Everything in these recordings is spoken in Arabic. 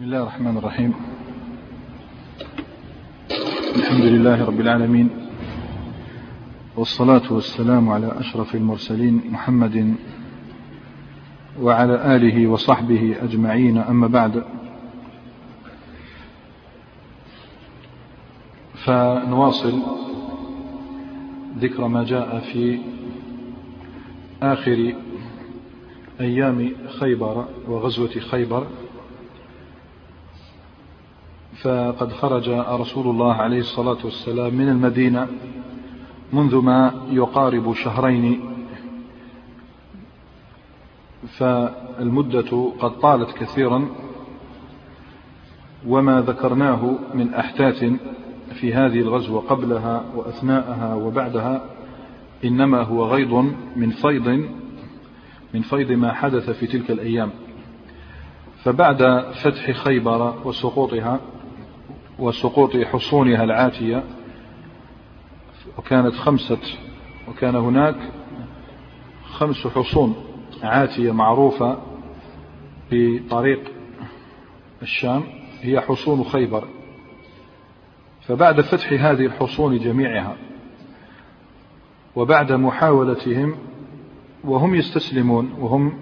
بسم الله الرحمن الرحيم. الحمد لله رب العالمين والصلاة والسلام على أشرف المرسلين محمد وعلى آله وصحبه أجمعين أما بعد. فنواصل ذكر ما جاء في آخر أيام خيبر وغزوة خيبر. فقد خرج رسول الله عليه الصلاة والسلام من المدينة منذ ما يقارب شهرين. فالمدة قد طالت كثيرا وما ذكرناه من أحداث في هذه الغزوة قبلها وأثناءها وبعدها إنما هو غيض من فيض من فيض ما حدث في تلك الأيام. فبعد فتح خيبر وسقوطها وسقوط حصونها العاتية وكانت خمسة وكان هناك خمس حصون عاتية معروفة في طريق الشام هي حصون خيبر. فبعد فتح هذه الحصون جميعها وبعد محاولتهم وهم يستسلمون وهم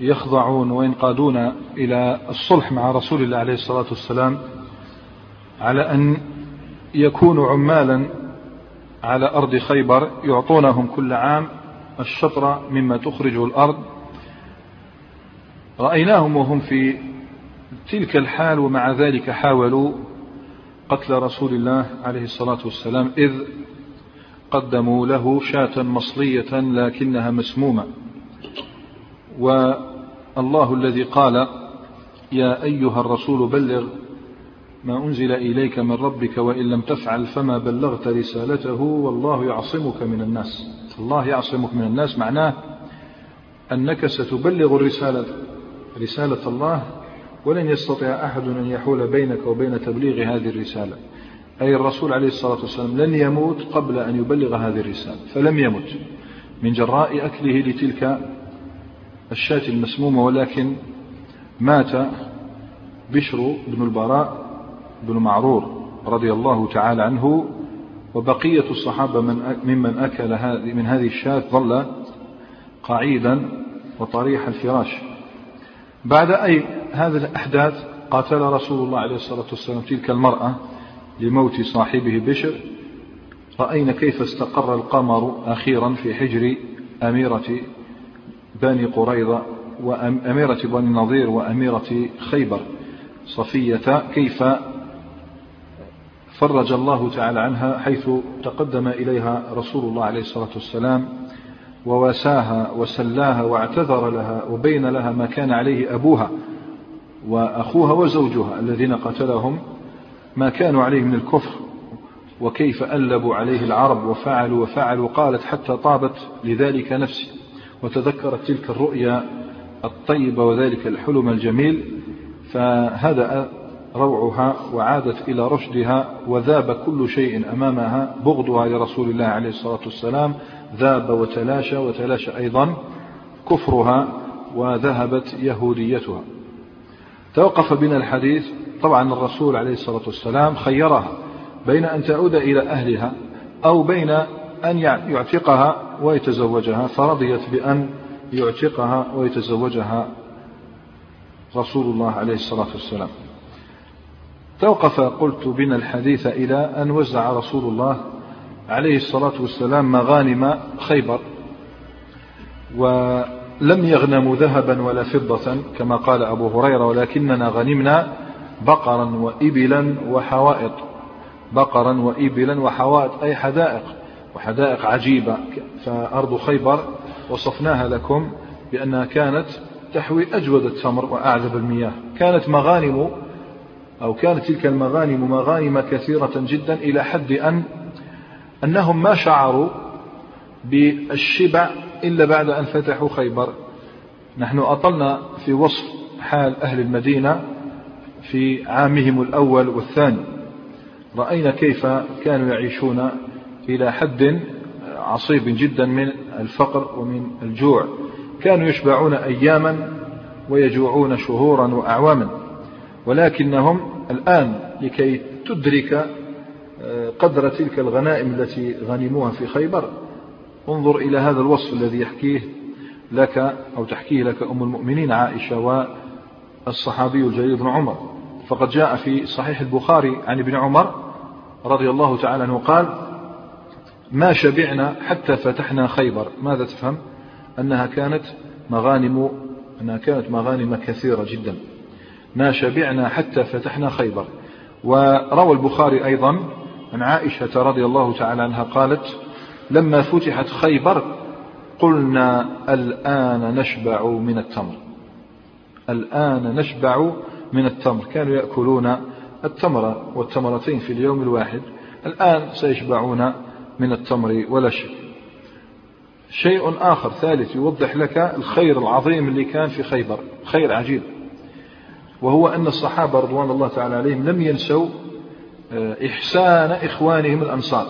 يخضعون وينقادون إلى الصلح مع رسول الله عليه الصلاة والسلام على أن يكونوا عمالا على أرض خيبر يعطونهم كل عام الشطر مما تخرجه الأرض. رأيناهم وهم في تلك الحال ومع ذلك حاولوا قتل رسول الله عليه الصلاة والسلام إذ قدموا له شاة مصلية لكنها مسمومة. والله الذي قال يا أيها الرسول بلغ ما أنزل إليك من ربك وإن لم تفعل فما بلغت رسالته والله يعصمك من الناس. الله يعصمك من الناس معناه أنك ستبلغ الرسالة رسالة الله ولن يستطيع أحد أن يحول بينك وبين تبليغ هذه الرسالة. أي الرسول عليه الصلاة والسلام لن يموت قبل أن يبلغ هذه الرسالة فلم يمت. من جراء أكله لتلك الشاة المسمومة ولكن مات بشر بن البراء بن معرور رضي الله تعالى عنه وبقية الصحابة من ممن أكل من هذه الشاة ظل قعيدا وطريح الفراش. بعد أي هذه الأحداث قاتل رسول الله عليه الصلاة والسلام تلك المرأة لموت صاحبه بشر. رأينا كيف استقر القمر أخيرا في حجر أميرة بني قريظة وأميرة بني النظير وأميرة خيبر. صفية كيف فرج الله تعالى عنها حيث تقدم إليها رسول الله عليه الصلاة والسلام وواساها وسلاها واعتذر لها وبين لها ما كان عليه أبوها وأخوها وزوجها الذين قتلهم ما كانوا عليه من الكفر وكيف ألبوا عليه العرب وفعلوا وفعلوا قالت حتى طابت لذلك نفسي وتذكرت تلك الرؤيا الطيبة وذلك الحلم الجميل فهدأ روعها وعادت إلى رشدها وذاب كل شيء أمامها بغضها لرسول الله عليه الصلاة والسلام ذاب وتلاشى وتلاشى أيضا كفرها وذهبت يهوديتها. توقف بنا الحديث طبعا الرسول عليه الصلاة والسلام خيرها بين أن تعود إلى أهلها أو بين أن يعتقها ويتزوجها فرضيت بأن يعتقها ويتزوجها رسول الله عليه الصلاة والسلام. توقف قلت بنا الحديث إلى أن وزع رسول الله عليه الصلاة والسلام مغانم خيبر ولم يغنموا ذهبا ولا فضة كما قال أبو هريرة ولكننا غنمنا بقرا وإبلا وحوائط بقرا وإبلا وحوائط أي حدائق وحدائق عجيبة. فأرض خيبر وصفناها لكم بأنها كانت تحوي أجود التمر وأعذب المياه. كانت مغانم أو كانت تلك المغانم مغانم كثيرة جدا إلى حد أن أنهم ما شعروا بالشبع إلا بعد أن فتحوا خيبر. نحن أطلنا في وصف حال أهل المدينة في عامهم الأول والثاني. رأينا كيف كانوا يعيشون إلى حد عصيب جدا من الفقر ومن الجوع. كانوا يشبعون أياما ويجوعون شهورا وأعواما ولكنهم الآن لكي تدرك آه، قدر تلك الغنائم التي غنموها في خيبر. انظر إلى هذا الوصف الذي يحكيه لك أو تحكيه لك أم المؤمنين عائشة والصحابي الجليل بن عمر. فقد جاء في صحيح البخاري عن ابن عمر رضي الله تعالى عنه قال ما شبعنا حتى فتحنا خيبر. ماذا تفهم؟ أنها كانت مغانم أنها كانت مغانم كثيرة جدا. ما شبعنا حتى فتحنا خيبر. وروى البخاري أيضا عن عائشة رضي الله تعالى عنها قالت لما فتحت خيبر قلنا الآن نشبع من التمر. الآن نشبع من التمر. كانوا يأكلون التمر والتمرتين في اليوم الواحد. الآن سيشبعون من التمر ولا شيء. شيء آخر ثالث يوضح لك الخير العظيم اللي كان في خيبر. خير عجيب. وهو أن الصحابة رضوان الله تعالى عليهم لم ينسوا آه، إحسان إخوانهم الأنصار.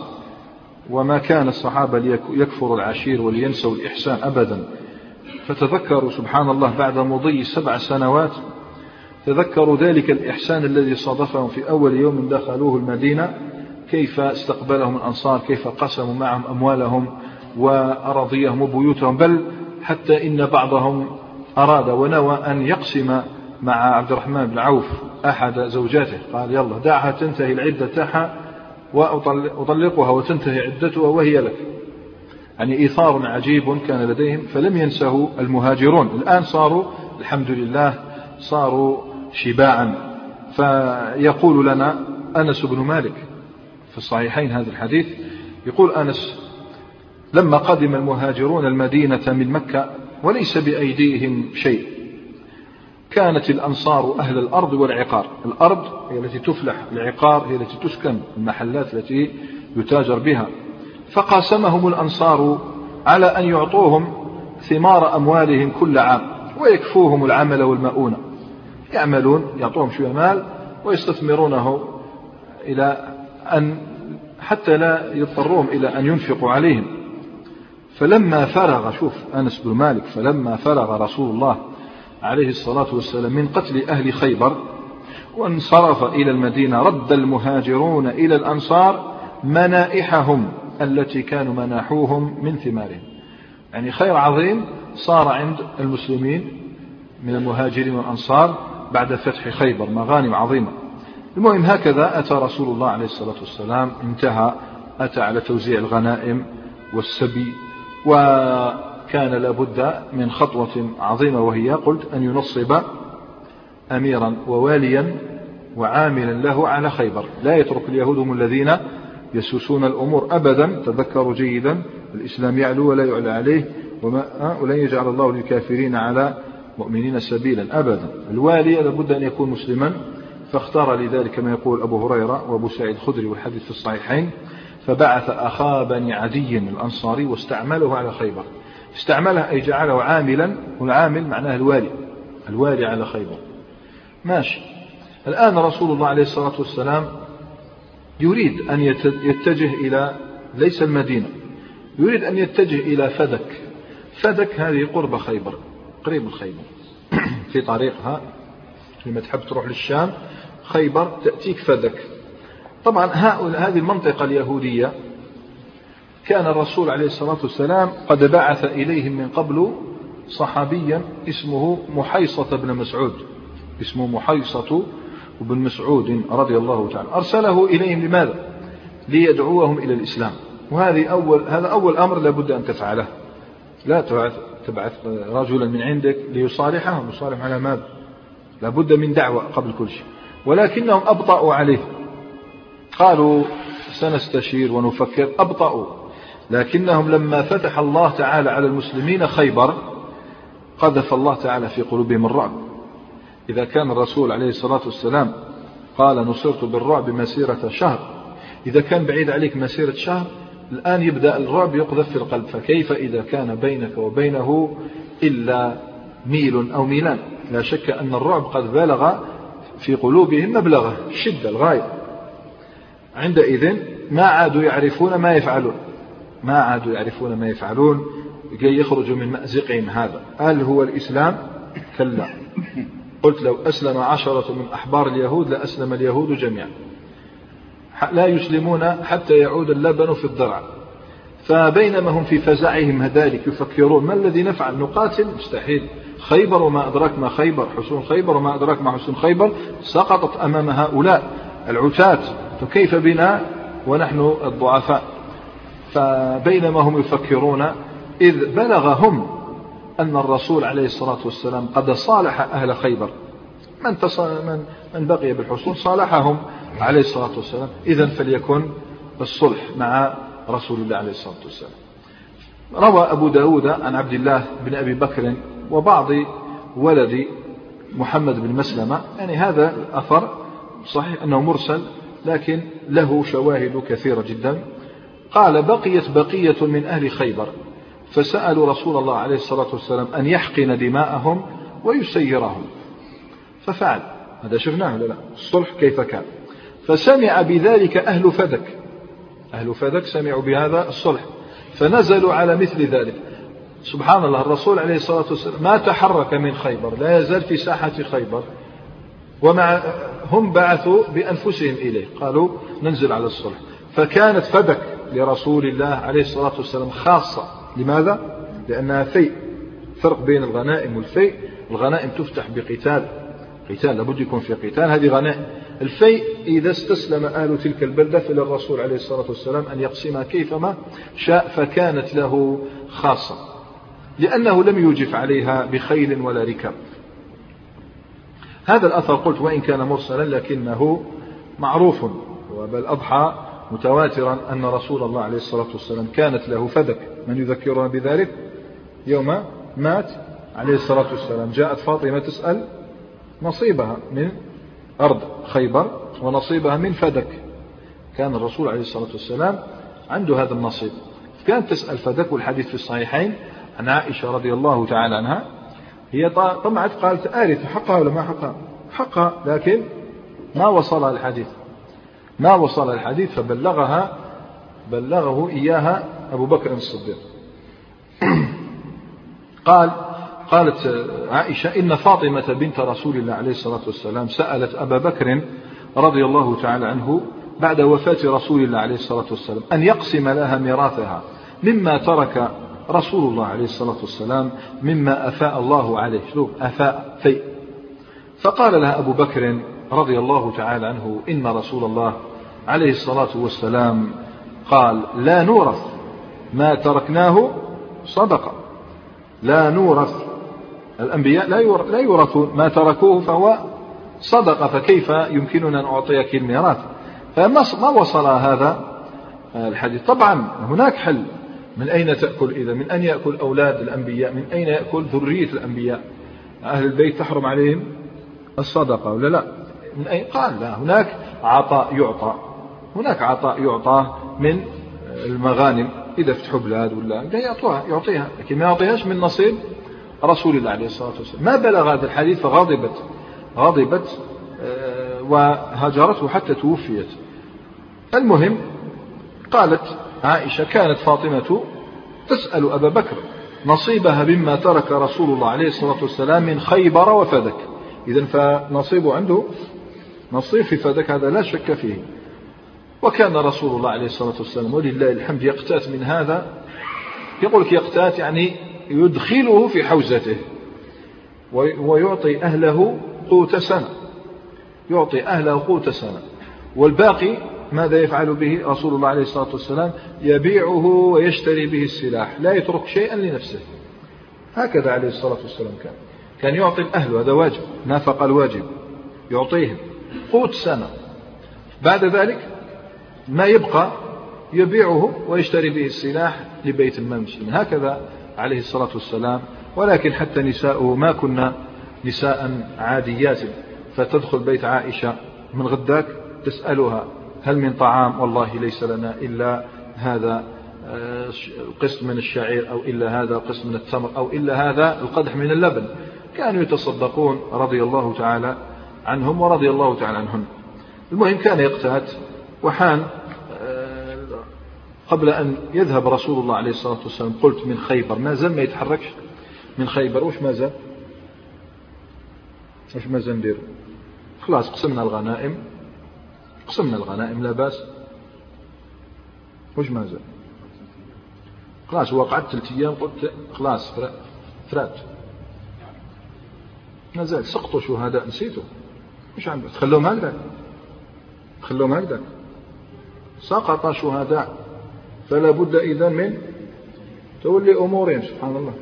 وما كان الصحابة ليكفروا العشير ولينسوا الإحسان أبدا. فتذكروا سبحان الله بعد مضي سبع سنوات تذكروا ذلك الإحسان الذي صادفهم في أول يوم دخلوه المدينة كيف استقبلهم الأنصار كيف قسموا معهم أموالهم وأراضيهم وبيوتهم. بل حتى إن بعضهم أراد ونوى أن يقسم مع عبد الرحمن بن عوف أحد زوجاته. قال يلا دعها تنتهي العدة تاعها وأطلقها وتنتهي عدتها وهي لك. يعني إيثار عجيب كان لديهم فلم ينسه المهاجرون. الآن صاروا الحمد لله صاروا شباعا. فيقول لنا أنس بن مالك في الصحيحين هذا الحديث يقول أنس لما قدم المهاجرون المدينة من مكة وليس بأيديهم شيء كانت الأنصار أهل الأرض والعقار. الأرض هي التي تفلح العقار هي التي تسكن المحلات التي يتاجر بها. فقاسمهم الأنصار على أن يعطوهم ثمار أموالهم كل عام ويكفوهم العمل والمؤونة. يعملون يعطوهم شوية مال ويستثمرونه إلى أن حتى لا يضطروهم إلى أن ينفقوا عليهم. فلما فرغ شوف أنس بن مالك فلما فرغ رسول الله عليه الصلاة والسلام من قتل أهل خيبر وانصرف إلى المدينة رد المهاجرون إلى الأنصار منائحهم التي كانوا مناحوهم من ثمارهم. يعني خير عظيم صار عند المسلمين من المهاجرين والأنصار بعد فتح خيبر مغانم عظيمة. المهم هكذا أتى رسول الله عليه الصلاة والسلام انتهى أتى على توزيع الغنائم والسبي وكان لابد من خطوة عظيمة وهي قلت أن ينصب أميرا وواليا وعاملا له على خيبر. لا يترك اليهود هم الذين يسوسون الأمور أبدا. تذكروا جيدا الإسلام يعلو ولا يعلى عليه وما ولن يجعل الله للكافرين على مؤمنين سبيلا أبدا. الوالي لابد أن يكون مسلما فاختار لذلك كما يقول أبو هريرة وأبو سعيد الخدري والحديث في الصحيحين فبعث أخا بني عدي الأنصاري واستعمله على خيبر. استعمله أي جعله عاملا والعامل معناه الوالي الوالي على خيبر. ماشي. الآن رسول الله عليه الصلاة والسلام يريد أن يتجه إلى ليس المدينة يريد أن يتجه إلى فدك. فدك هذه قرب خيبر قريب الخيبر. في طريقها لما تحب تروح للشام خيبر تأتيك فدك. طبعا هذه المنطقة اليهودية كان الرسول عليه الصلاة والسلام قد بعث إليهم من قبل صحابيا اسمه محيصة بن مسعود. اسمه محيصة بن مسعود رضي الله تعالى أرسله إليهم لماذا؟ ليدعوهم إلى الإسلام. وهذه أول هذا أول أمر لابد أن تفعله. لا تبعث تبعث رجلا من عندك ليصالحهم. يصالح على ماذا لابد من دعوة قبل كل شيء. ولكنهم أبطأوا عليه. قالوا سنستشير ونفكر. أبطأوا. لكنهم لما فتح الله تعالى على المسلمين خيبر قذف الله تعالى في قلوبهم الرعب. إذا كان الرسول عليه الصلاة والسلام قال نصرت بالرعب مسيرة شهر. إذا كان بعيد عليك مسيرة شهر الآن يبدأ الرعب يقذف في القلب. فكيف إذا كان بينك وبينه إلا ميل أو ميلان؟ لا شك أن الرعب قد بلغ في قلوبهم مبلغه الشدة الغاية. عندئذ ما عادوا يعرفون ما يفعلون. ما عادوا يعرفون ما يفعلون كي يخرجوا من مأزقهم هذا. هل هو الإسلام؟ كلا. قلت لو أسلم عشرة من أحبار اليهود لأسلم اليهود جميعا. لا يسلمون حتى يعود اللبن في الضرع فبينما هم في فزعهم ذلك يفكرون ما الذي نفعل؟ نقاتل؟ مستحيل. خيبر وما أدراك ما خيبر حصون خيبر وما أدراك ما حصون خيبر سقطت أمام هؤلاء العتاة. فكيف بنا ونحن الضعفاء؟ فبينما هم يفكرون إذ بلغهم أن الرسول عليه الصلاة والسلام قد صالح أهل خيبر. من, من, من بقي بالحصول صالحهم عليه الصلاة والسلام. إذا فليكن الصلح مع رسول الله عليه الصلاة والسلام. روى أبو داود عن عبد الله بن أبي بكر وبعض ولد محمد بن مسلمة. يعني هذا الأثر صحيح أنه مرسل لكن له شواهد كثيرة جدا. قال بقيت بقية من أهل خيبر فسألوا رسول الله عليه الصلاة والسلام أن يحقن دماءهم ويسيرهم. ففعل هذا شفناه لا؟ الصلح كيف كان؟ فسمع بذلك أهل فدك. أهل فدك سمعوا بهذا الصلح فنزلوا على مثل ذلك. سبحان الله الرسول عليه الصلاة والسلام ما تحرك من خيبر لا يزال في ساحة خيبر ومع هم بعثوا بأنفسهم إليه. قالوا ننزل على الصلح. فكانت فدك لرسول الله عليه الصلاة والسلام خاصة. لماذا؟ لأنها فيء فرق بين الغنائم والفيء. الغنائم تفتح بقتال قتال لابد يكون في قتال. هذه غنائم. الفيء إذا استسلم أهل تلك البلدة فإلى الرسول عليه الصلاة والسلام أن يقسمها كيفما شاء فكانت له خاصة لأنه لم يوجف عليها بخيل ولا ركاب. هذا الأثر قلت وإن كان مرسلا لكنه معروف بل أضحى متواترا أن رسول الله عليه الصلاة والسلام كانت له فدك. من يذكرنا بذلك؟ يوم مات عليه الصلاة والسلام. جاءت فاطمة تسأل نصيبها من أرض خيبر ونصيبها من فدك. كان الرسول عليه الصلاة والسلام عنده هذا النصيب. كانت تسأل فدك والحديث في الصحيحين عن عائشة رضي الله تعالى عنها هي طمعت قالت آرث حقها ولا ما حقها؟ حقها لكن ما وصلها الحديث. ما وصل الحديث فبلغها بلغه إياها أبو بكر الصديق. قال قالت عائشة إن فاطمة بنت رسول الله عليه الصلاة والسلام سألت أبا بكر رضي الله تعالى عنه بعد وفاة رسول الله عليه الصلاة والسلام أن يقسم لها ميراثها مما ترك رسول الله عليه الصلاة والسلام مما أفاء الله عليه. شوف أفاء في فقال لها أبو بكر رضي الله تعالى عنه إن رسول الله عليه الصلاة والسلام قال لا نورث ما تركناه صدقة. لا نورث. الأنبياء لا يورثون ما تركوه فهو صدقة فكيف يمكننا أن أعطيك الميراث؟ فما وصل هذا الحديث؟ طبعا هناك حل. من أين تأكل إذا؟ من أين يأكل أولاد الأنبياء؟ من أين يأكل ذرية الأنبياء؟ أهل البيت تحرم عليهم الصدقة ولا لا؟ من أين قال لا هناك عطاء يعطى. هناك عطاء يعطى من المغانم إذا فتحوا بلاد ولا يعطوها يعطيها لكن ما يعطيهاش من نصيب رسول الله عليه الصلاة والسلام. ما بلغ هذا الحديث فغضبت غضبت آه، وهجرته حتى توفيت. المهم قالت عائشة كانت فاطمة تسأل أبا بكر نصيبها مما ترك رسول الله عليه الصلاة والسلام من خيبر وفدك. إذا فنصيبه عنده نصيب في فدك هذا لا شك فيه. وكان رسول الله عليه الصلاة والسلام ولله الحمد يقتات من هذا. يقول لك يقتات يعني يدخله في حوزته. ويعطي أهله قوت سنة. يعطي أهله قوت سنة. والباقي ماذا يفعل به رسول الله عليه الصلاة والسلام؟ يبيعه ويشتري به السلاح. لا يترك شيئا لنفسه. هكذا عليه الصلاة والسلام كان. كان يعطي الأهل هذا واجب. نافق الواجب. يعطيهم. قوت سنة. بعد ذلك ما يبقى يبيعه ويشتري به السلاح لبيت المال المسلمين هكذا عليه الصلاة والسلام. ولكن حتى نساؤه ما كنا نساء عاديات. فتدخل بيت عائشة من غداك تسألها هل من طعام؟ والله ليس لنا إلا هذا القسط آه، من الشعير أو إلا هذا القسط من التمر أو إلا هذا القدح من اللبن. كانوا يتصدقون رضي الله تعالى عنهم ورضي الله تعالى عنهم المهم كان يقتات وحان آه، قبل أن يذهب رسول الله عليه الصلاة والسلام قلت من خيبر ما زال ما يتحركش؟ من خيبر وش ما زال؟ واش مازال ندير؟ خلاص قسمنا الغنائم. قسمنا الغنائم لا بأس. واش مازال خلاص هو قعدت ثلاث أيام قلت خلاص فرات مازال سقطوا شهداء نسيتوا مش عندك؟ تخلوهم هكذا تخلوهم هكذا سقط شهداء. فلا بد إذا من تولي أمورهم. سبحان الله.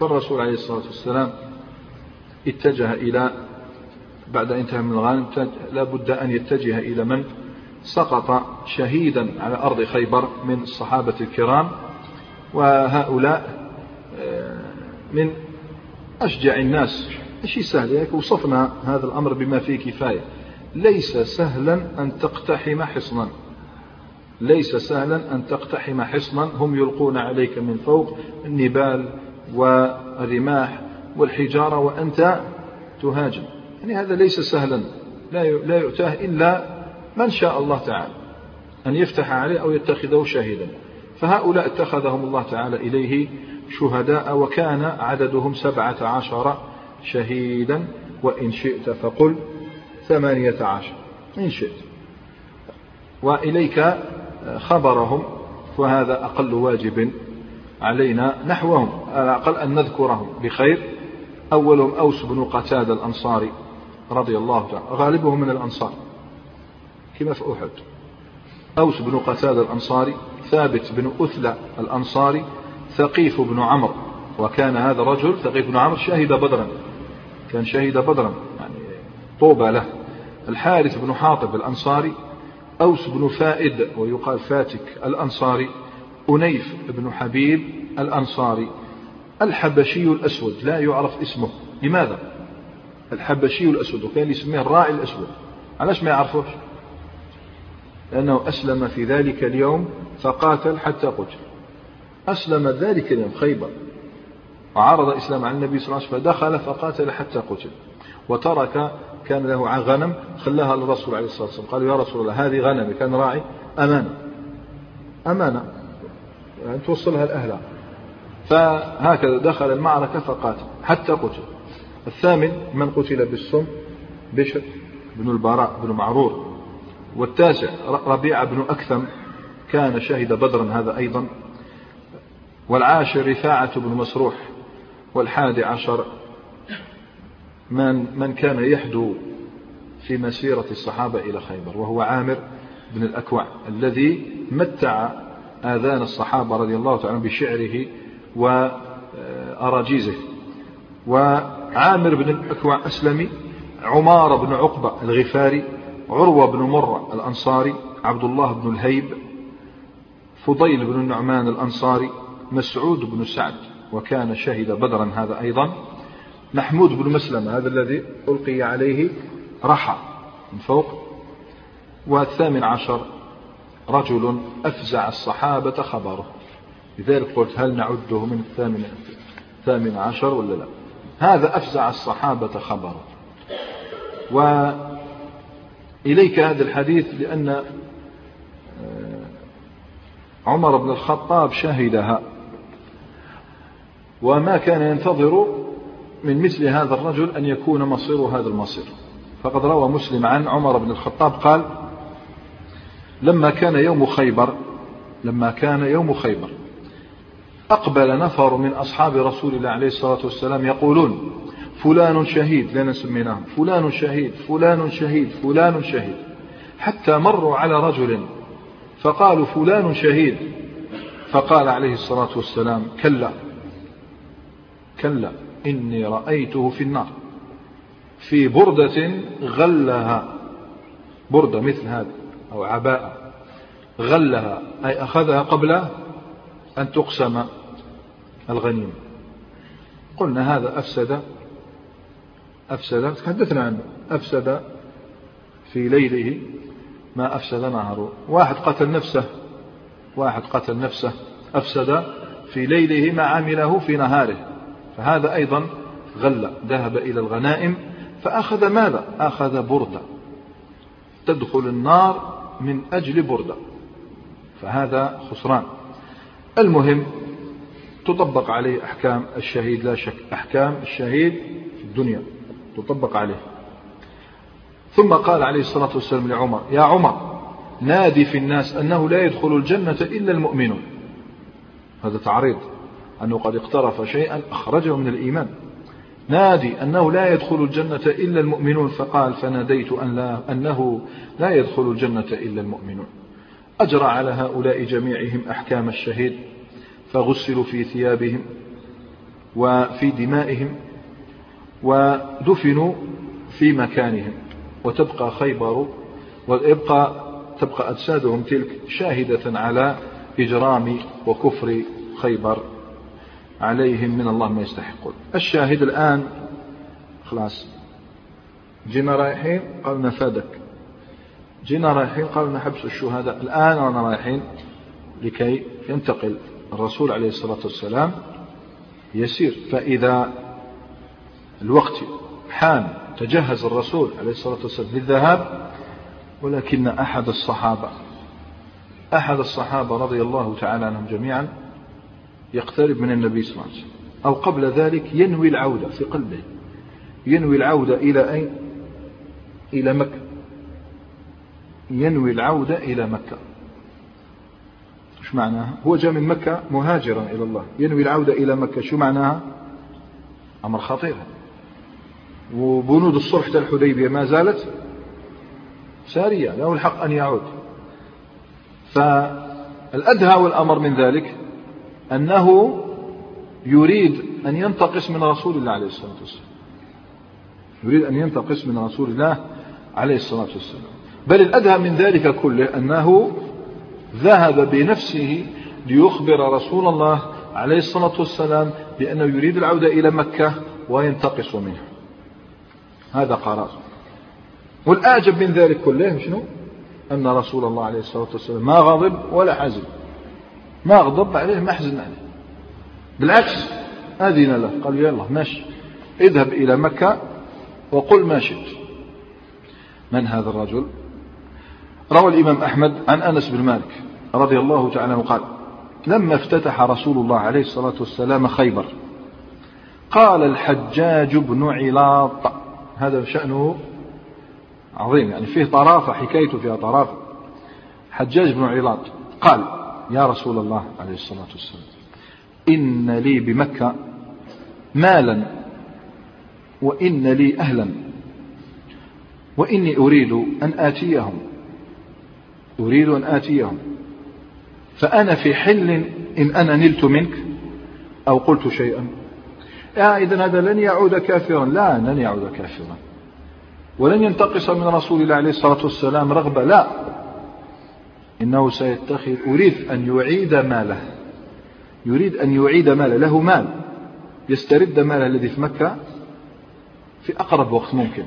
فالرسول عليه الصلاة والسلام اتجه إلى بعد انتهى من الغانم لا بد أن يتجه إلى من؟ سقط شهيدا على أرض خيبر من الصحابة الكرام. وهؤلاء آه، من أشجع الناس. شيء سهل يعني وصفنا هذا الأمر بما فيه كفاية. ليس سهلا أن تقتحم حصنا. ليس سهلا أن تقتحم حصنا. هم يلقون عليك من فوق النبال والرماح والحجارة وأنت تهاجم. يعني هذا ليس سهلا. لا يؤتاه إلا من شاء الله تعالى. أن يفتح عليه أو يتخذه شاهدا. فهؤلاء اتخذهم الله تعالى إليه شهداء وكان عددهم سبعة عشر شهيدا وإن شئت فقل ثمانية عشر إن شئت. وإليك خبرهم وهذا أقل واجب علينا نحوهم على الأقل أن نذكرهم بخير. أولهم أوس بن قتادة الأنصاري رضي الله تعالى غالبهم من الأنصار كما في أحد. أوس بن قتادة الأنصاري ثابت بن أثلى الأنصاري ثقيف بن عمرو وكان هذا الرجل ثقيف بن عمرو شهد بدرا. كان شهد بدرا يعني طوبى له. الحارث بن حاطب الأنصاري أوس بن فائد ويقال فاتك الأنصاري أنيف بن حبيب الأنصاري. الحبشي الأسود لا يعرف اسمه. لماذا؟ الحبشي الأسود وكان يسميه الراعي الأسود. علاش ما يعرفوش؟ لأنه أسلم في ذلك اليوم فقاتل حتى قتل. أسلم ذلك اليوم خيبر. وعرض الإسلام على النبي صلى الله عليه وسلم فدخل فقاتل حتى قتل. وترك كان له غنم خلاها للرسول عليه الصلاة والسلام. قال يا رسول الله هذه غنمي. كان راعي أمانة. أمانة. يعني توصلها لأهلها فهكذا دخل المعركة فقاتل حتى قتل. الثامن من قتل بالسم بشر بن البراء بن معرور. والتاسع ربيعة بن أكثم كان شهد بدرا هذا أيضا. والعاشر رفاعة بن مسروح. والحادي عشر من, من كان يحدو في مسيرة الصحابة إلى خيبر وهو عامر بن الأكوع الذي متع آذان الصحابة رضي الله تعالى بشعره وأراجيزه. وعامر بن الأكوع أسلمي عمار بن عقبة الغفاري عروة بن مرة الأنصاري عبد الله بن الهيب فضيل بن النعمان الأنصاري مسعود بن سعد. وكان شهد بدرا هذا أيضا. محمود بن مسلمة هذا الذي ألقي عليه رحى من فوق. والثامن عشر رجل أفزع الصحابة خبره. لذلك قلت هل نعده من الثامن الثامن عشر ولا لا؟ هذا أفزع الصحابة خبره. وإليك هذا الحديث لأن آه، عمر بن الخطاب شهدها. وما كان ينتظر من مثل هذا الرجل أن يكون مصير هذا المصير. فقد روى مسلم عن عمر بن الخطاب قال لما كان يوم خيبر لما كان يوم خيبر أقبل نفر من أصحاب رسول الله عليه الصلاة والسلام يقولون فلان شهيد لنا سميناهم فلان شهيد فلان شهيد فلان شهيد. حتى مروا على رجل فقالوا فلان شهيد. فقال عليه الصلاة والسلام كلا. كلا إني رأيته في النار في بردة غلها بردة مثل هذا أو عباءة غلها أي أخذها قبل أن تقسم الغنيمة. قلنا هذا أفسد أفسد تحدثنا عنه أفسد في ليله ما أفسد نهره. واحد قتل نفسه واحد قتل نفسه أفسد في ليله ما عمله في نهاره. فهذا أيضا غل ذهب إلى الغنائم فأخذ ماذا؟ أخذ بردة. تدخل النار من أجل بردة. فهذا خسران. المهم تطبق عليه أحكام الشهيد لا شك أحكام الشهيد في الدنيا. تطبق عليه. ثم قال عليه الصلاة والسلام لعمر يا عمر نادي في الناس أنه لا يدخل الجنة إلا المؤمنون. هذا تعريض. أنه قد اقترف شيئا أخرجه من الإيمان. نادي أنه لا يدخل الجنة إلا المؤمنون فقال فناديت أن لا أنه لا يدخل الجنة إلا المؤمنون. أجرى على هؤلاء جميعهم أحكام الشهيد فغسلوا في ثيابهم وفي دمائهم ودفنوا في مكانهم. وتبقى خيبر ويبقى تبقى أجسادهم تلك شاهدة على إجرام وكفر خيبر. عليهم من الله ما يستحقون. الشاهد الآن خلاص جينا رايحين قالوا نفادك جينا رايحين قالوا نحبس الشهداء. الآن رانا رايحين لكي ينتقل الرسول عليه الصلاة والسلام يسير. فإذا الوقت حان تجهز الرسول عليه الصلاة والسلام للذهاب ولكن أحد الصحابة أحد الصحابة رضي الله تعالى عنهم جميعا يقترب من النبي صلى الله عليه وسلم. أو قبل ذلك ينوي العودة في قلبه. ينوي العودة إلى أين؟ إلى مكة. ينوي العودة إلى مكة. إيش معناها؟ هو جاء من مكة مهاجرا إلى الله. ينوي العودة إلى مكة. شو معناها؟ أمر خطير. وبنود الصلح الحديبية ما زالت سارية. له الحق أن يعود. فالأدهى والأمر من ذلك أنه يريد أن ينتقص من رسول الله عليه الصلاة والسلام. يريد أن ينتقص من رسول الله عليه الصلاة والسلام. بل الأدهى من ذلك كله أنه ذهب بنفسه ليخبر رسول الله عليه الصلاة والسلام بأنه يريد العودة إلى مكة وينتقص منه هذا قرار. والأعجب من ذلك كله شنو؟ أن رسول الله عليه الصلاة والسلام ما غضب ولا حزن. ما غضب عليه ما حزن عليه. بالعكس أذن له. قال يلا ماشي. اذهب إلى مكة وقل ما شئت. من هذا الرجل؟ روى الإمام أحمد عن أنس بن مالك رضي الله تعالى عنه قال لما افتتح رسول الله عليه الصلاة والسلام خيبر قال الحجاج بن علاط. هذا شأنه عظيم يعني فيه طرافة حكايته فيها طرافة. حجاج بن علاط قال يا رسول الله عليه الصلاة والسلام إن لي بمكة مالا وإن لي أهلا وإني أريد أن آتيهم أريد أن آتيهم. فأنا في حل إن أنا نلت منك أو قلت شيئا. آه إذا هذا لن يعود كافرا. لا لن يعود كافرا. ولن ينتقص من رسول الله عليه الصلاة والسلام رغبة لا. إنه سيتخذ أريد أن يعيد ماله. يريد أن يعيد ماله. له مال. يسترد ماله الذي في مكة في أقرب وقت ممكن.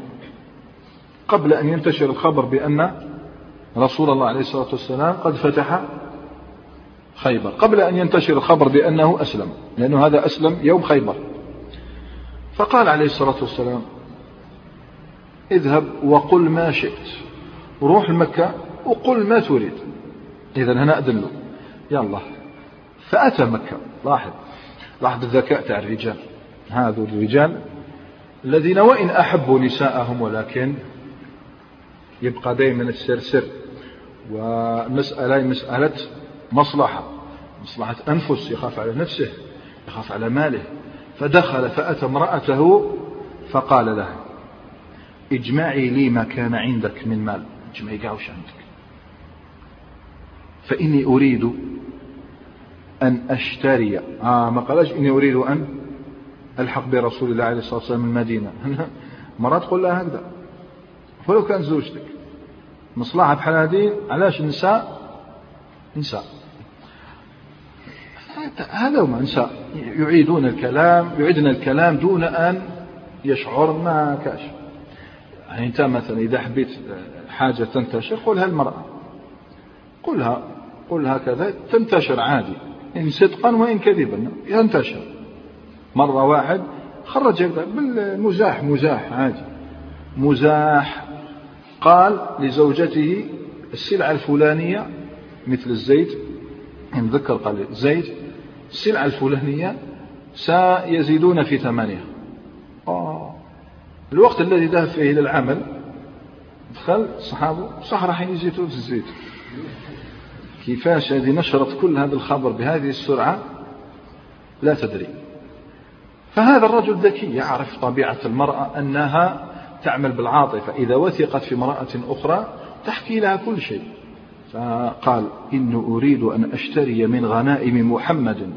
قبل أن ينتشر الخبر بأن رسول الله عليه الصلاة والسلام قد فتح خيبر. قبل أن ينتشر الخبر بأنه أسلم لأنه هذا أسلم يوم خيبر. فقال عليه الصلاة والسلام اذهب وقل ما شئت. روح لمكة وقل ما تريد. إذا هنا أذن له يلا. فأتى مكة. لاحظ. لاحظ الذكاء تاع الرجال. هذو الرجال الذين وإن أحبوا نساءهم ولكن يبقى دائما السر سر والمسألة مسألة مصلحة. مصلحة أنفس. يخاف على نفسه. يخاف على ماله. فدخل فأتى امرأته فقال لها اجمعي لي ما كان عندك من مال. اجمعي قاوش عندك. فإني أريد أن أشتري. آه ما قالش إني أريد أن ألحق برسول الله عليه الصلاة والسلام المدينة مرات تقول لها هكذا. ولو كان زوجتك مصلحة بحال هذه علاش نساء؟ نساء. هذا هم نساء. يعيدون الكلام يعيدن الكلام دون أن يشعر ما كأش. يعني أنت مثلا إذا حبيت حاجة تنتشر قلها المرأة قلها قل هكذا تنتشر عادي إن صدقا وإن كذبا ينتشر. مرة واحد خرج بالمزاح مزاح عادي. مزاح قال لزوجته السلعة الفلانية مثل الزيت نذكر قال زيت السلعة الفلانية سيزيدون في ثمنها. الوقت الذي ذهب فيه إلى العمل دخل الصحابة صح راح يزيتوا في الزيت. كيفاش هذه نشرت كل هذا الخبر بهذه السرعة لا تدري. فهذا الرجل ذكي يعرف طبيعة المرأة أنها تعمل بالعاطفة. إذا وثقت في امرأة أخرى تحكي لها كل شيء. فقال إن أريد أن أشتري من غنائم محمد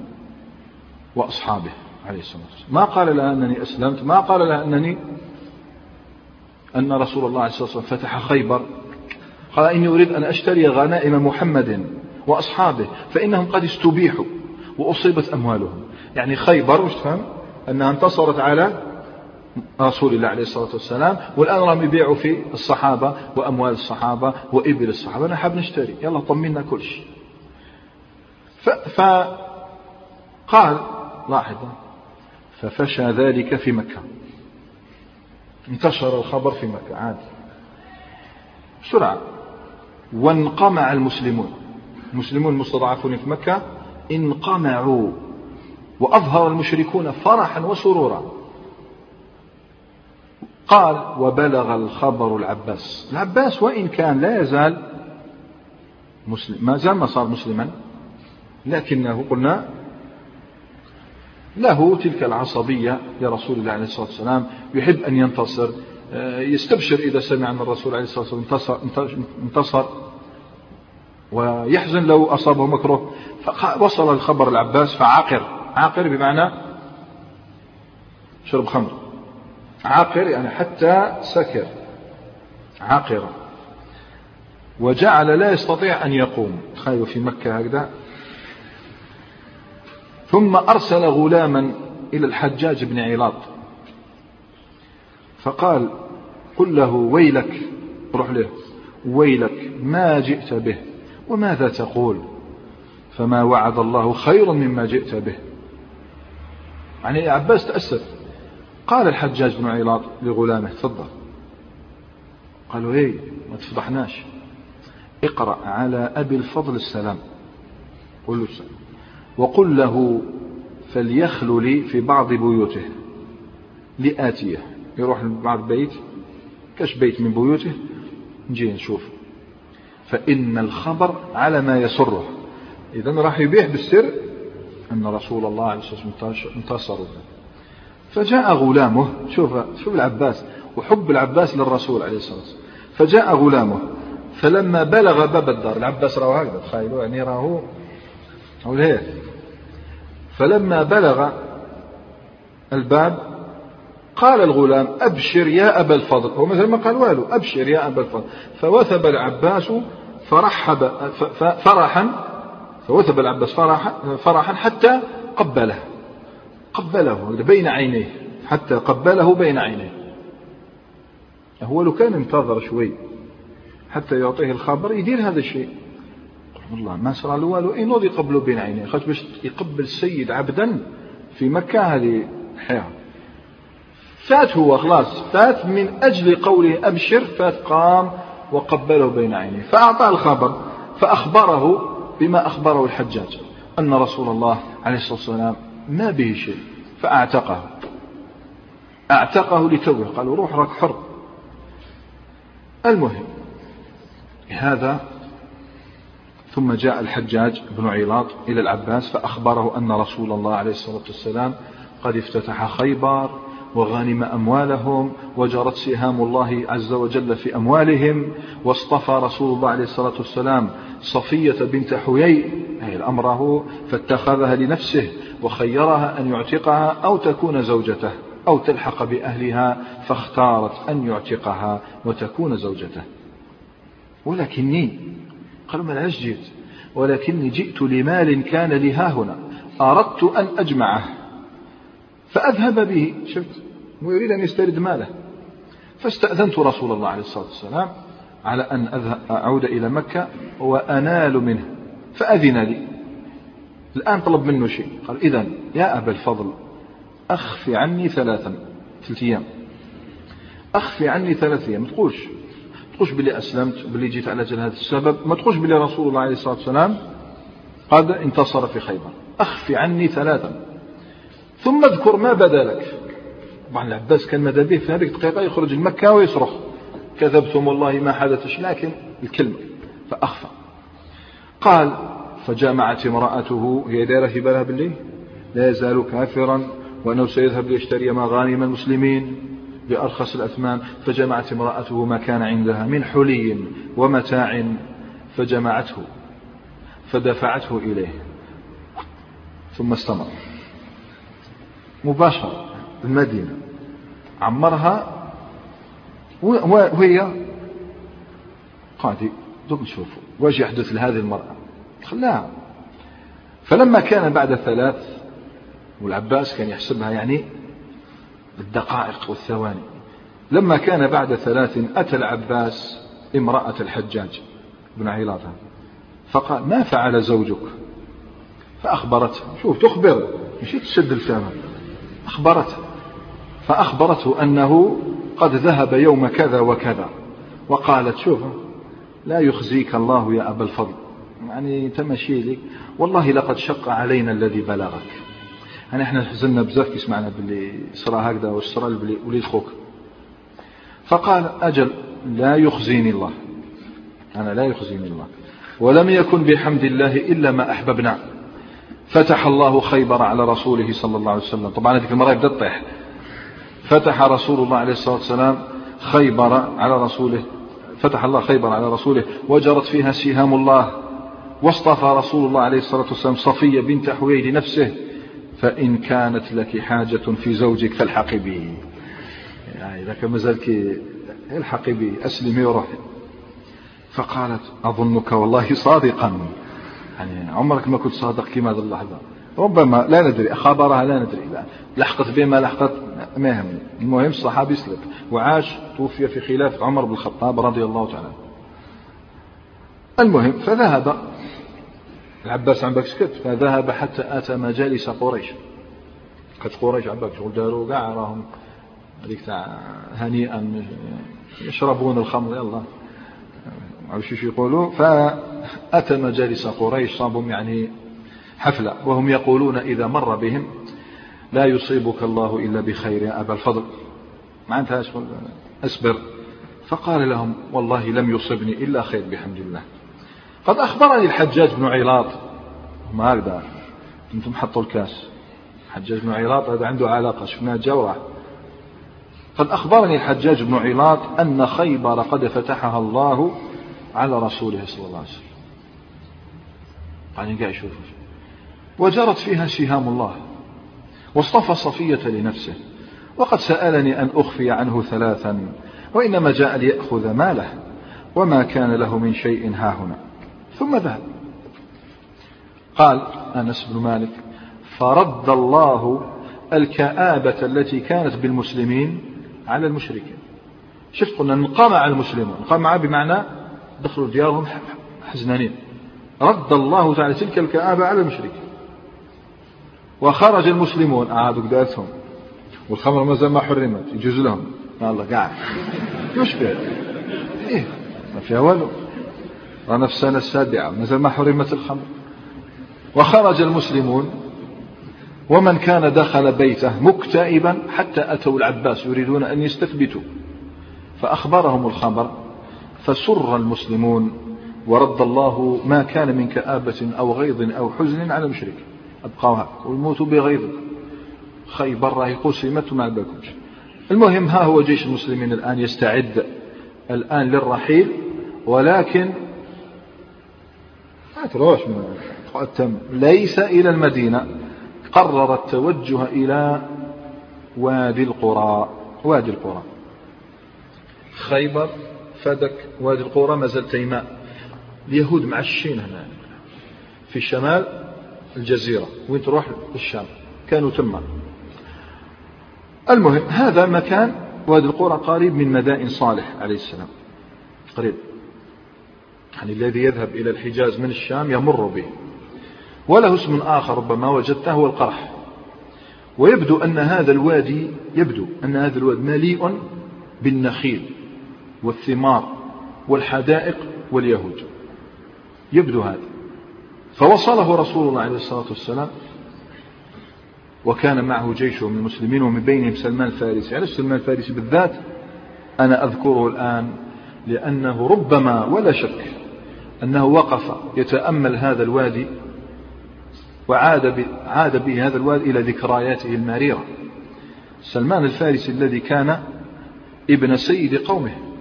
وأصحابه. عليه الصلاة والسلام. ما قال لها أنني أسلمت؟ ما قال لها أنني أن رسول الله عليه الصلاة والسلام فتح خيبر. قال إني أريد أن أشتري غنائم محمد وأصحابه فإنهم قد استبيحوا وأصيبت أموالهم. يعني خيبر وش تفهم؟ أنها انتصرت على رسول الله عليه الصلاة والسلام والآن راهم يبيعوا في الصحابة وأموال الصحابة وإبل الصحابة. أنا حاب نشتري يلا طمنا كل شيء. فقال لاحظ ففشى ذلك في مكة. انتشر الخبر في مكة عادي. بسرعة. وانقمع المسلمون. المسلمون المستضعفون في مكة انقمعوا وأظهر المشركون فرحا وسرورا. قال وبلغ الخبر العباس. العباس وإن كان لا يزال مسلم ما زال ما صار مسلما لكنه قلنا له تلك العصبية لرسول الله عليه الصلاة والسلام يحب أن ينتصر آه، يستبشر إذا سمع أن الرسول عليه الصلاة والسلام انتصر, انتصر. ويحزن لو أصابه مكروه. فوصل الخبر العباس فعاقر. عاقر بمعنى شرب خمر. عاقر يعني حتى سكر. عاقرة وجعل لا يستطيع أن يقوم. تخيلوا في مكة هكذا. ثم أرسل غلاما إلى الحجاج بن علاط فقال قل له ويلك. روح له. ويلك ما جئت به. وماذا تقول؟ فما وعد الله خيرا مما جئت به. يعني عباس تأسف. قال الحجاج بن علاط لغلامه تفضل. قالوا إيه؟ ما تفضحناش. اقرأ على أبي الفضل السلام. قل له السلام. وقل له فليخلو لي في بعض بيوته. لآتيه. يروح لبعض بيت. كاش بيت من بيوته؟ نجي نشوف. فإن الخبر على ما يسره. إذا راح يبيح بالسر أن رسول الله عليه الصلاة والسلام انتصر. فجاء غلامه شوف شوف العباس وحب العباس للرسول عليه الصلاة والسلام. فجاء غلامه فلما بلغ باب الدار العباس راه هكذا تخيلوا يعني راهو أو هيك فلما بلغ الباب قال الغلام أبشر يا أبا الفضل. هو مثل ما قال والو أبشر يا أبا الفضل. فوثب العباس فرحب فرحا فوثب العباس فرحا, فرحا حتى قبله. قبله بين عينيه حتى قبله بين عينيه. هو لو كان انتظر شوي حتى يعطيه الخبر يدير هذا الشيء. والله ما صار له والو اي نوض يقبله بين عينيه؟ خاطر باش يقبل السيد عبدا في مكة هذه حياة فات هو خلاص فات من أجل قوله أبشر فات قام وقبله بين عينيه. فأعطاه الخبر فأخبره بما أخبره الحجاج أن رسول الله عليه الصلاة والسلام ما به شيء فأعتقه. أعتقه لتوه قالوا روح راك حر. المهم هذا ثم جاء الحجاج بن عيلاط إلى العباس فأخبره أن رسول الله عليه الصلاة والسلام قد افتتح خيبر وغانم أموالهم وجرت سهام الله عز وجل في أموالهم واصطفى رسول الله عليه الصلاة والسلام صفية بنت حيي أي الأمره فاتخذها لنفسه وخيرها أن يعتقها أو تكون زوجته أو تلحق بأهلها فاختارت أن يعتقها وتكون زوجته. ولكني قالوا ما جئت ولكني جئت لمال لي لها هنا أردت أن أجمعه. فأذهب به. شفت؟ ويريد أن يسترد ماله. فاستأذنت رسول الله عليه الصلاة والسلام على أن أذهب أعود إلى مكة وأنال منه. فأذن لي. الآن طلب منه شيء. قال إذا يا أبا الفضل أخفي عني ثلاثا ثلاث أيام أخفي عني ثلاث أيام. ما تقولش. تقولش بلي أسلمت بلي جيت على أجل هذا السبب. ما تقولش بلي رسول الله عليه الصلاة والسلام قد انتصر في خيبر. أخفي عني ثلاثا. ثم اذكر ما بدا لك. طبعا العباس كان ماذا به في هذه الدقيقة يخرج المكة ويصرخ. كذبتم والله ما حدث لكن الكلمة فأخفى. قال فجمعت امرأته هي دائرة في بالها بالليل؟ لا يزال كافرا وأنه سيذهب ليشتري مغانم المسلمين بأرخص الأثمان. فجمعت امرأته ما كان عندها من حلي ومتاع فجمعته فدفعته إليه ثم استمر. مباشرة المدينة. عمرها وهي قاعد دوك نشوفوا واش يحدث لهذه المرأة. خلاها. فلما كان بعد ثلاث والعباس كان يحسبها يعني بالدقائق والثواني. لما كان بعد ثلاث أتى العباس امرأة الحجاج بن عيلاطة فقال ما فعل زوجك؟ فأخبرته. شوف تخبر. مش تشد الفم. أخبرته فأخبرته أنه قد ذهب يوم كذا وكذا وقالت شوف لا يخزيك الله يا أبا الفضل. يعني تمشي لي. والله لقد شق علينا الذي بلغك. يعني إحنا حزننا بزاف كي سمعنا باللي صرا هكذا واش صرا وليد خوك. فقال أجل لا يخزيني الله. أنا لا يخزيني الله. ولم يكن بحمد الله إلا ما أحببنا. فتح الله خيبر على رسوله صلى الله عليه وسلم. طبعا هذيك المرة يبدأ تطيح. فتح رسول الله عليه الصلاة والسلام خيبر على رسوله. فتح الله خيبر على رسوله. وجرت فيها سهام الله. واصطفى رسول الله عليه الصلاة والسلام صفية بنت حوي لنفسه. فإن كانت لك حاجة في زوجك فالحقي به يعني إذا كان مازال الحقي به أسلمي وروحي فقالت أظنك والله صادقا. يعني عمرك ما كنت صادق كما هذه اللحظة. ربما لا ندري خبرها لا ندري لا لحقت بما لحقت ما يهمني المهم الصحابي سلك وعاش توفي في خلافة عمر بن الخطاب رضي الله تعالى المهم فذهب. العباس عم سكت. فذهب حتى أتى مجالس قريش. قد قريش عباك شغل داروا كاع راهم هذيك تاع هنيئا يشربون الخمر. يلا. عرفوا شو يقولوا فأتى مجالس قريش صابهم يعني حفلة وهم يقولون إذا مر بهم لا يصيبك الله إلا بخير يا أبا الفضل. معناتها أصبر. فقال لهم والله لم يصبني إلا خير بحمد الله. قد أخبرني الحجاج بن عيلاط هم هكذا أنتم حطوا الكاس. الحجاج بن عيلاط هذا عنده علاقة شفناه جورة. قد أخبرني الحجاج بن عيلاط أن خيبر قد فتحها الله على رسوله صلى الله عليه وسلم. يعني قاعد يشوف وجرت فيها سهام الله. واصطفى صفية لنفسه. وقد سألني أن أخفي عنه ثلاثا وإنما جاء ليأخذ ماله. وما كان له من شيء هاهنا ثم ذهب. قال أنس بن مالك فرد الله الكآبة التي كانت بالمسلمين على المشركين. شفت؟ قلنا انقمع المسلمون. انقمع بمعنى دخلوا ديارهم حزنانين. رد الله تعالى تلك الكآبة على المشركين. وخرج المسلمون. أعادوا قداتهم والخمر ما زال ما حرمت. يجوز لهم. الله قاعد. يشبه إيه ما فيها والو. رانا في السنة السابعة. مازال ما حرمت الخمر. وخرج المسلمون. ومن كان دخل بيته مكتئبا حتى أتوا العباس يريدون أن يستثبتوا. فأخبرهم الخبر فسر المسلمون ورد الله ما كان من كآبة أو غيظ أو حزن على المشرك. أبقوها ويموتوا بغيظ. خيبر راهي قسمت وما بالكمش المهم ها هو جيش المسلمين الآن يستعد. الآن للرحيل. ولكن ما تروحش ليس إلى المدينة. قرر التوجه إلى وادي القرى. وادي القرى. خيبر فدك وادي القرى ما زال تيماء. اليهود معشين هنا. في الشمال الجزيرة وين تروح؟ الشام كانوا تما. المهم هذا مكان وادي القرى قريب من مدائن صالح عليه السلام. قريب. يعني الذي يذهب إلى الحجاز من الشام يمر به. وله اسم آخر ربما وجدته هو القرح. ويبدو أن هذا الوادي يبدو أن هذا الوادي مليء بالنخيل. والثمار والحدائق واليهود. يبدو هذا. فوصله رسول الله عليه الصلاة والسلام وكان معه جيش من المسلمين ومن بينهم سلمان الفارسي. علاش سلمان الفارسي بالذات أنا أذكره الآن لأنه ربما ولا شك أنه وقف يتأمل هذا الوادي وعاد عاد به هذا الوادي إلى ذكرياته المريرة. سلمان الفارسي الذي كان ابن سيد قومه.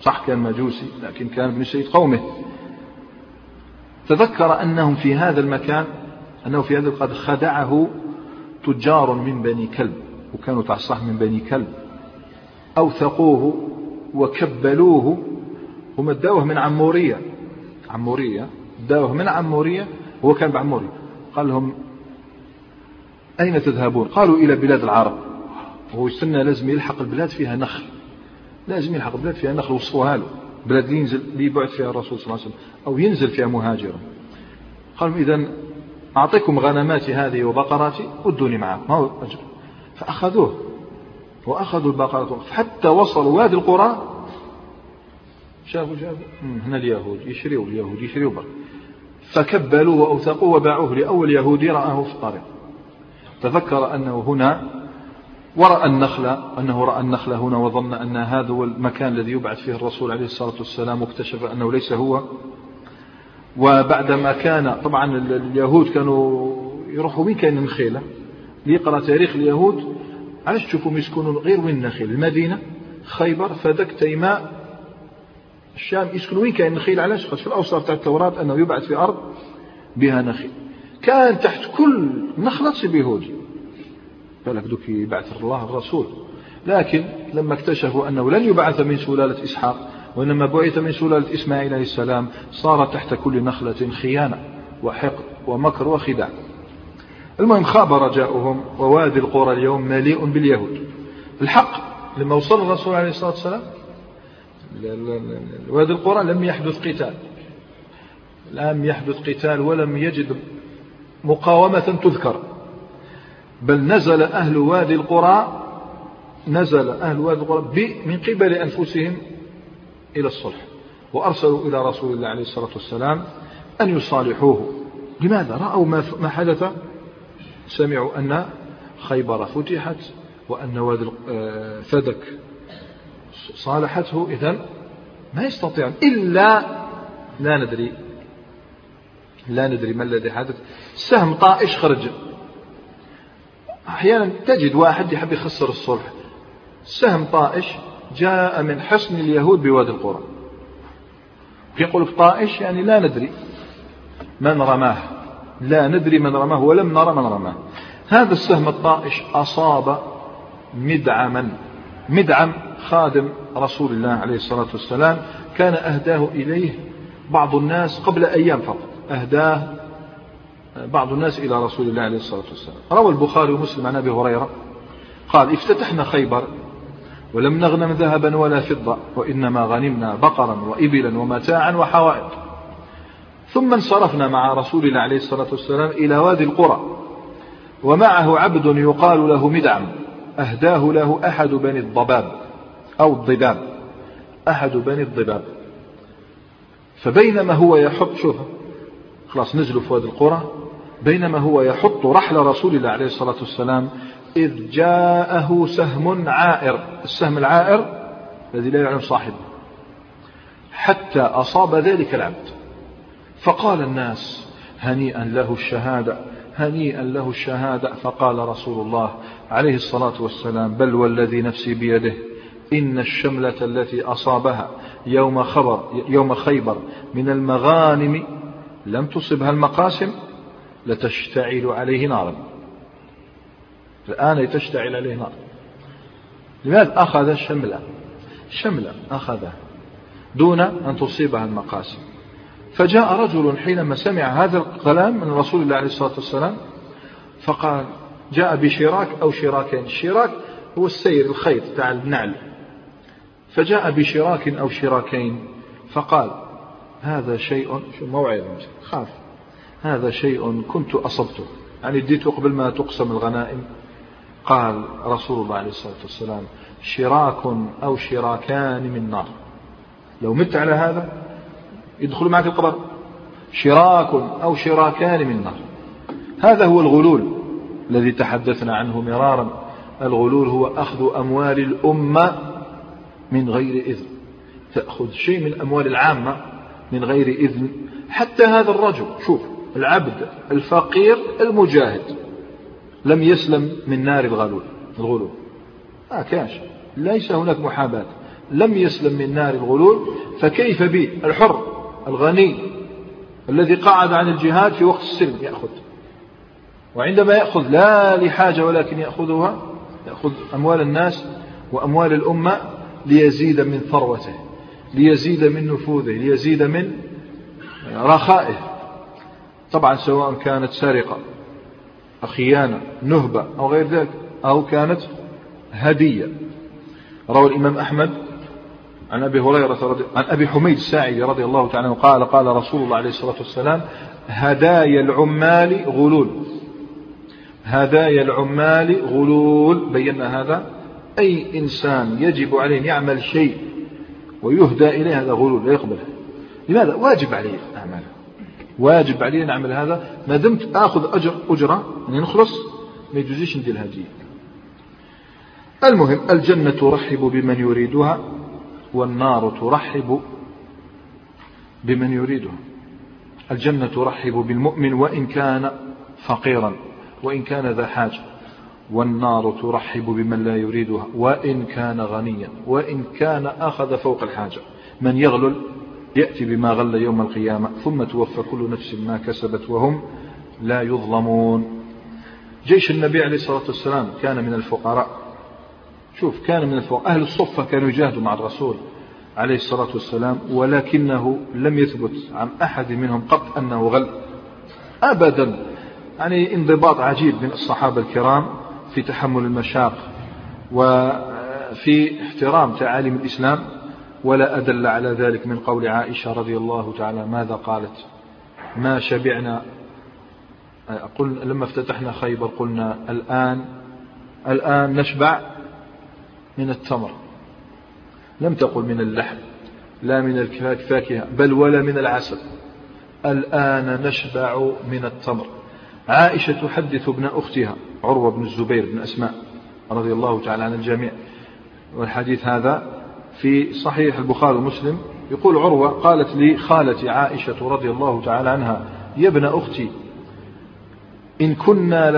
صح كان مجوسي لكن كان ابن سيد قومه. تذكر أنهم في هذا المكان أنه في هذا قد خدعه تجار من بني كلب وكانوا تعصح من بني كلب. أوثقوه وكبلوه ومداوه من عمورية. عمورية؟ داوه من عمورية وهو كان بعمورية. قال لهم أين تذهبون؟ قالوا إلى بلاد العرب. وهو يستنى لازم يلحق البلاد فيها نخل. لازم يلحق البلاد فيها نخل وصفوها له. بلاد ينزل يبعث فيها الرسول صلى الله عليه وسلم أو ينزل فيها مهاجرا. قالوا إذا أعطيكم غنماتي هذه وبقراتي ودوني معكم. ما هو أجر؟ فأخذوه. وأخذوا البقرة. حتى وصلوا وادي القرى. شافوا شافوا. هنا اليهود. يشريوا اليهود يشريوا بقى فكبلوا وأوثقوا وباعوه لأول يهودي رآه في الطريق. تذكر أنه هنا ورأى النخلة أنه رأى النخلة هنا وظن أن هذا هو المكان الذي يبعث فيه الرسول عليه الصلاة والسلام واكتشف أنه ليس هو. وبعدما كان طبعا اليهود كانوا يروحوا وين كان النخيلة؟ ليقرأ تاريخ اليهود. علاش تشوفوا يسكنون غير وين النخيل؟ المدينة خيبر فدك تيماء الشام يسكنوا وين كان النخيل؟ علاش؟ في الأوصاف تاع التوراة أنه يبعث في أرض بها نخيل. كان تحت كل نخلة تصيب يهودي بالك دوك يبعث الله الرسول. لكن لما اكتشفوا أنه لن يبعث من سلالة إسحاق وإنما بعث من سلالة إسماعيل عليه السلام صار تحت كل نخلة خيانة وحقد ومكر وخداع. المهم خاب رجاؤهم ووادي القرى اليوم مليء باليهود. الحق لما وصل الرسول عليه الصلاة والسلام؟ وادي القرى لم يحدث قتال. لم يحدث قتال ولم يجد مقاومة تذكر. بل نزل أهل وادي القرى نزل أهل وادي القرى من قبل أنفسهم إلى الصلح وأرسلوا إلى رسول الله عليه الصلاة والسلام أن يصالحوه. لماذا؟ رأوا ما حدث؟ سمعوا أن خيبر فتحت وأن وادي آه، فدك صالحته. إذا ما يستطيع إلا لا ندري لا ندري ما الذي حدث. سهم طائش خرج. أحيانا تجد واحد يحب يخسر الصلح. سهم طائش جاء من حصن اليهود بوادي القرى. يقول في طائش يعني لا ندري من رماه لا ندري من رماه ولم نرى من رماه. هذا السهم الطائش أصاب مدعما مدعم خادم رسول الله عليه الصلاة والسلام. كان أهداه إليه بعض الناس قبل أيام فقط. أهداه بعض الناس إلى رسول الله عليه الصلاة والسلام. روى البخاري ومسلم عن أبي هريرة قال افتتحنا خيبر ولم نغنم ذهبا ولا فضة وإنما غنمنا بقرا وإبلا ومتاعا وحوائط. ثم انصرفنا مع رسول الله عليه الصلاة والسلام إلى وادي القرى ومعه عبد يقال له مدعم أهداه له أحد بني الضباب أو الضباب أحد بني الضباب. فبينما هو يحط شوف خلاص نزلوا في وادي القرى بينما هو يحط رحل رسول الله عليه الصلاة والسلام إذ جاءه سهم عائر. السهم العائر الذي لا يعلم صاحبه. حتى أصاب ذلك العبد. فقال الناس هنيئا له الشهادة هنيئا له الشهادة. فقال رسول الله عليه الصلاة والسلام بل والذي نفسي بيده إن الشملة التي أصابها يوم خبر يوم خيبر من المغانم لم تصبها المقاسم. لتشتعل عليه نارا. الآن تشتعل عليه نار. لماذا أخذ شملة شملة أخذها دون أن تصيبها المقاسم فجاء رجل حينما سمع هذا الكلام من رسول الله عليه الصلاة والسلام فقال جاء بشراك أو شراكين. الشراك هو السير الخيط تاع النعل. فجاء بشراك أو شراكين فقال هذا شيء شو موعظة؟ خاف. هذا شيء كنت أصبته. يعني اديته قبل ما تقسم الغنائم. قال رسول الله عليه الصلاة والسلام شراك أو شراكان من نار. لو مت على هذا يدخل معك القبر. شراك أو شراكان من نار. هذا هو الغلول الذي تحدثنا عنه مرارا. الغلول هو أخذ أموال الأمة من غير إذن. تأخذ شيء من أموال العامة من غير إذن. حتى هذا الرجل شوف العبد الفقير المجاهد. لم يسلم من نار الغلول الغلول. ما كانش ليس هناك محاباة. لم يسلم من نار الغلول فكيف به؟ الحر الغني الذي قعد عن الجهاد في وقت السلم يأخذ. وعندما يأخذ لا لحاجة ولكن يأخذها يأخذ أموال الناس وأموال الأمة ليزيد من ثروته ليزيد من نفوذه ليزيد من رخائه. طبعا سواء كانت سرقة خيانة نهبة أو غير ذلك أو كانت هدية. روى الإمام أحمد عن أبي هريرة رضي عن أبي حميد الساعدي رضي الله تعالى عنه قال قال رسول الله عليه الصلاة والسلام هدايا العمال غلول. هدايا العمال غلول. بينا هذا. أي إنسان يجب عليه أن يعمل شيء ويهدى إليه هذا غلول لا يقبله. لماذا؟ واجب عليه أعماله. واجب عليه أن أعمل هذا. ما دمت آخذ أجر أجرة يعني نخلص. ما يجوزيش ندير الهدية المهم الجنة ترحب بمن يريدها والنار ترحب بمن يريدها. الجنة ترحب بالمؤمن وإن كان فقيرا وإن كان ذا حاجة والنار ترحب بمن لا يريدها وإن كان غنيا وإن كان أخذ فوق الحاجة. من يغلل يأتي بما غل يوم القيامة ثم توفى كل نفس ما كسبت وهم لا يظلمون. جيش النبي عليه الصلاة والسلام كان من الفقراء. شوف كان من الفقراء. أهل الصفة كانوا يجاهدوا مع الرسول عليه الصلاة والسلام ولكنه لم يثبت عن أحد منهم قط أنه غل. أبدا. يعني انضباط عجيب من الصحابة الكرام في تحمل المشاق وفي احترام تعاليم الإسلام. ولا أدل على ذلك من قول عائشة رضي الله تعالى ماذا قالت؟ ما شبعنا. قل لما افتتحنا خيبر قلنا الآن الآن نشبع من التمر. لم تقل من اللحم لا من الفاكهة بل ولا من العسل. الآن نشبع من التمر. عائشة تحدث ابن أختها عروة بن الزبير بن أسماء رضي الله تعالى عن الجميع. والحديث هذا في صحيح البخاري ومسلم يقول عروة قالت لي خالتي عائشة رضي الله تعالى عنها يا ابن أختي إن كنا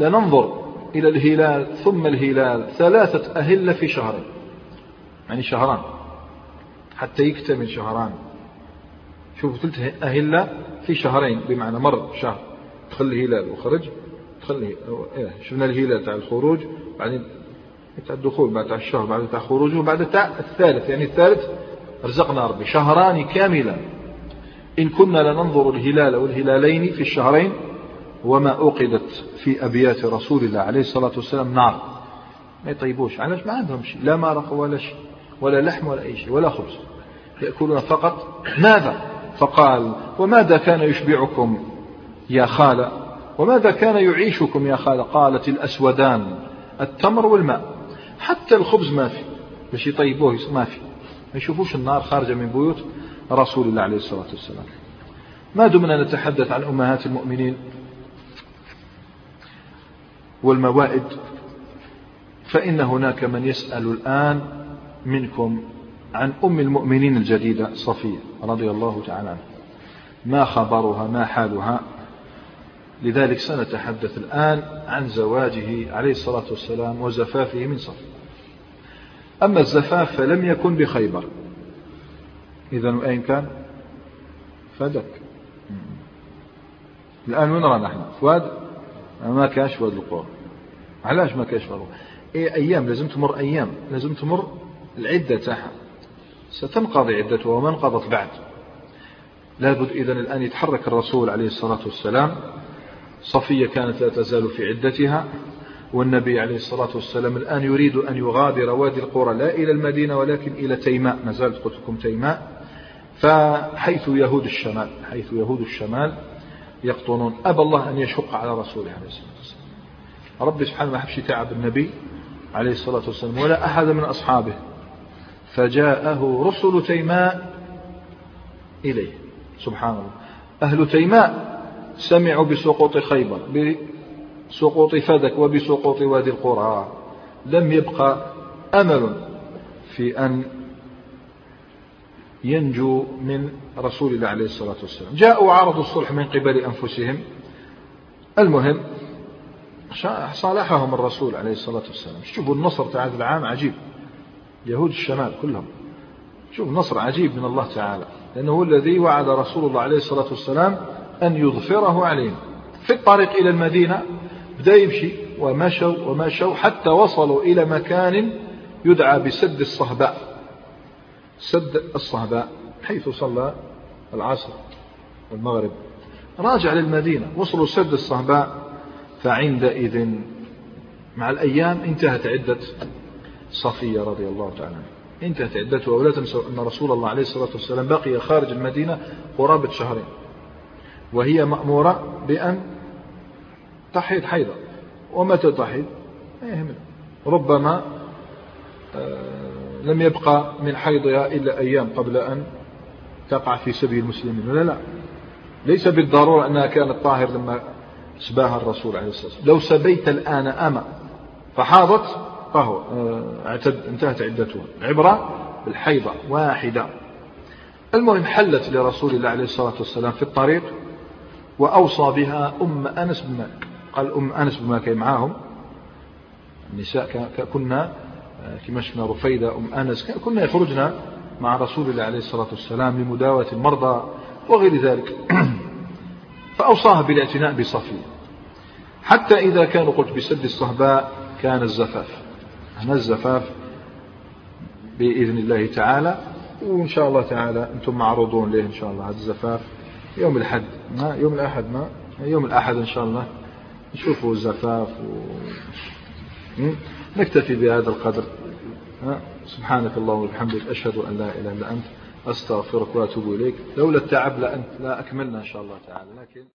لننظر إلى الهلال ثم الهلال ثلاثة أهلة في شهرين. يعني شهران حتى يكتمل شهران. شوف ثلث أهلة في شهرين بمعنى مر شهر تخلي هلال وخرج تخلي إيه شفنا الهلال تاع الخروج بعدين تاع الدخول بعد الشهر بعد تاع خروجه بعد تاع الثالث يعني الثالث رزقنا ربي شهران كاملا. إن كنا لننظر الهلال والهلالين في الشهرين وما أوقدت في أبيات رسول الله عليه الصلاة والسلام نار. ما يطيبوش علاش؟ ما عندهم شيء. لا مرق ولا شيء ولا لحم ولا أي شيء ولا خبز. يأكلون فقط. ماذا؟ فقال وماذا كان يشبعكم يا خالة؟ وماذا كان يعيشكم يا خالة؟ قالت الأسودان التمر والماء. حتى الخبز ما في. باش يطيبوه ما في. ما يشوفوش النار خارجة من بيوت رسول الله عليه الصلاة والسلام. ما دمنا نتحدث عن أمهات المؤمنين والموائد. فإن هناك من يسأل الآن منكم عن أم المؤمنين الجديدة صفية رضي الله تعالى عنها. ما خبرها؟ ما حالها؟ لذلك سنتحدث الآن عن زواجه عليه الصلاة والسلام وزفافه من صف. أما الزفاف فلم يكن بخيبر. إذا أين كان؟ فدك. الآن وين رانا إحنا فؤاد؟ ما كاش فؤاد القرى علاش ما كاش فؤاد إيه أيام لازم تمر أيام. لازم تمر العدة تاعها. ستنقضي عدتها وما انقضت بعد. لابد إذا الآن يتحرك الرسول عليه الصلاة والسلام صفية كانت لا تزال في عدتها والنبي عليه الصلاة والسلام الآن يريد أن يغادر وادي القرى لا إلى المدينة ولكن إلى تيماء ما زالت قلت لكم تيماء. فحيث يهود الشمال حيث يهود الشمال يقطنون. أبى الله أن يشق على رسوله عليه الصلاة والسلام. ربي سبحانه ما حبش تعب النبي عليه الصلاة والسلام ولا أحد من أصحابه. فجاءه رسل تيماء إليه. سبحان الله. أهل تيماء سمعوا بسقوط خيبر بسقوط فدك وبسقوط وادي القرى. لم يبقى أمل في أن ينجو من رسول الله عليه الصلاة والسلام. جاءوا عرضوا الصلح من قبل أنفسهم. المهم صالحهم الرسول عليه الصلاة والسلام. شوفوا النصر تاع هذا العام عجيب. يهود الشمال كلهم. شوف نصر عجيب من الله تعالى. لأنه هو الذي وعد رسول الله عليه الصلاة والسلام أن يظفره عليهم في الطريق إلى المدينة بدأ يمشي ومشوا ومشوا حتى وصلوا إلى مكان يدعى بسد الصهباء. سد الصهباء حيث صلى العصر والمغرب. راجع للمدينة وصلوا سد الصهباء فعندئذ مع الأيام انتهت عدة صفية رضي الله تعالى انتهت عدتها ولا تنسوا أن رسول الله عليه الصلاة والسلام بقي خارج المدينة قرابة شهرين. وهي مأمورة بأن تحيض حيضا. ومتى تحيض؟ ربما آه، لم يبقى من حيضها إلا أيام قبل أن تقع في سبيل المسلمين. لا لا؟ ليس بالضرورة أنها كانت طاهر لما سباها الرسول عليه الصلاة والسلام. لو سبيت الآن أما فحاضت فهو آه، اعتد انتهت عدتها. العبرة بالحيضة واحدة. المهم حلت لرسول الله عليه الصلاة والسلام في الطريق وأوصى بها أم أنس بن مالك. قال أم أنس بن مالك معاهم؟ النساء كنا آه، كما شفنا رفيدة أم أنس كنا يخرجن مع رسول الله عليه الصلاة والسلام لمداوة المرضى وغير ذلك. فأوصاها بالاعتناء بصفية حتى إذا كانوا قلت بسد الصهباء كان الزفاف. هنا الزفاف بإذن الله تعالى وإن شاء الله تعالى أنتم معروضون له إن شاء الله؟ هذا الزفاف يوم الأحد ما يوم الأحد ما يوم الأحد إن شاء الله. نشوفوا الزفاف و... نكتفي بهذا القدر. سبحانك اللهم وبحمدك أشهد أن لا إله إلا أنت أستغفرك وأتوب إليك. لولا التعب لأنت لا أكملنا إن شاء الله تعالى لكن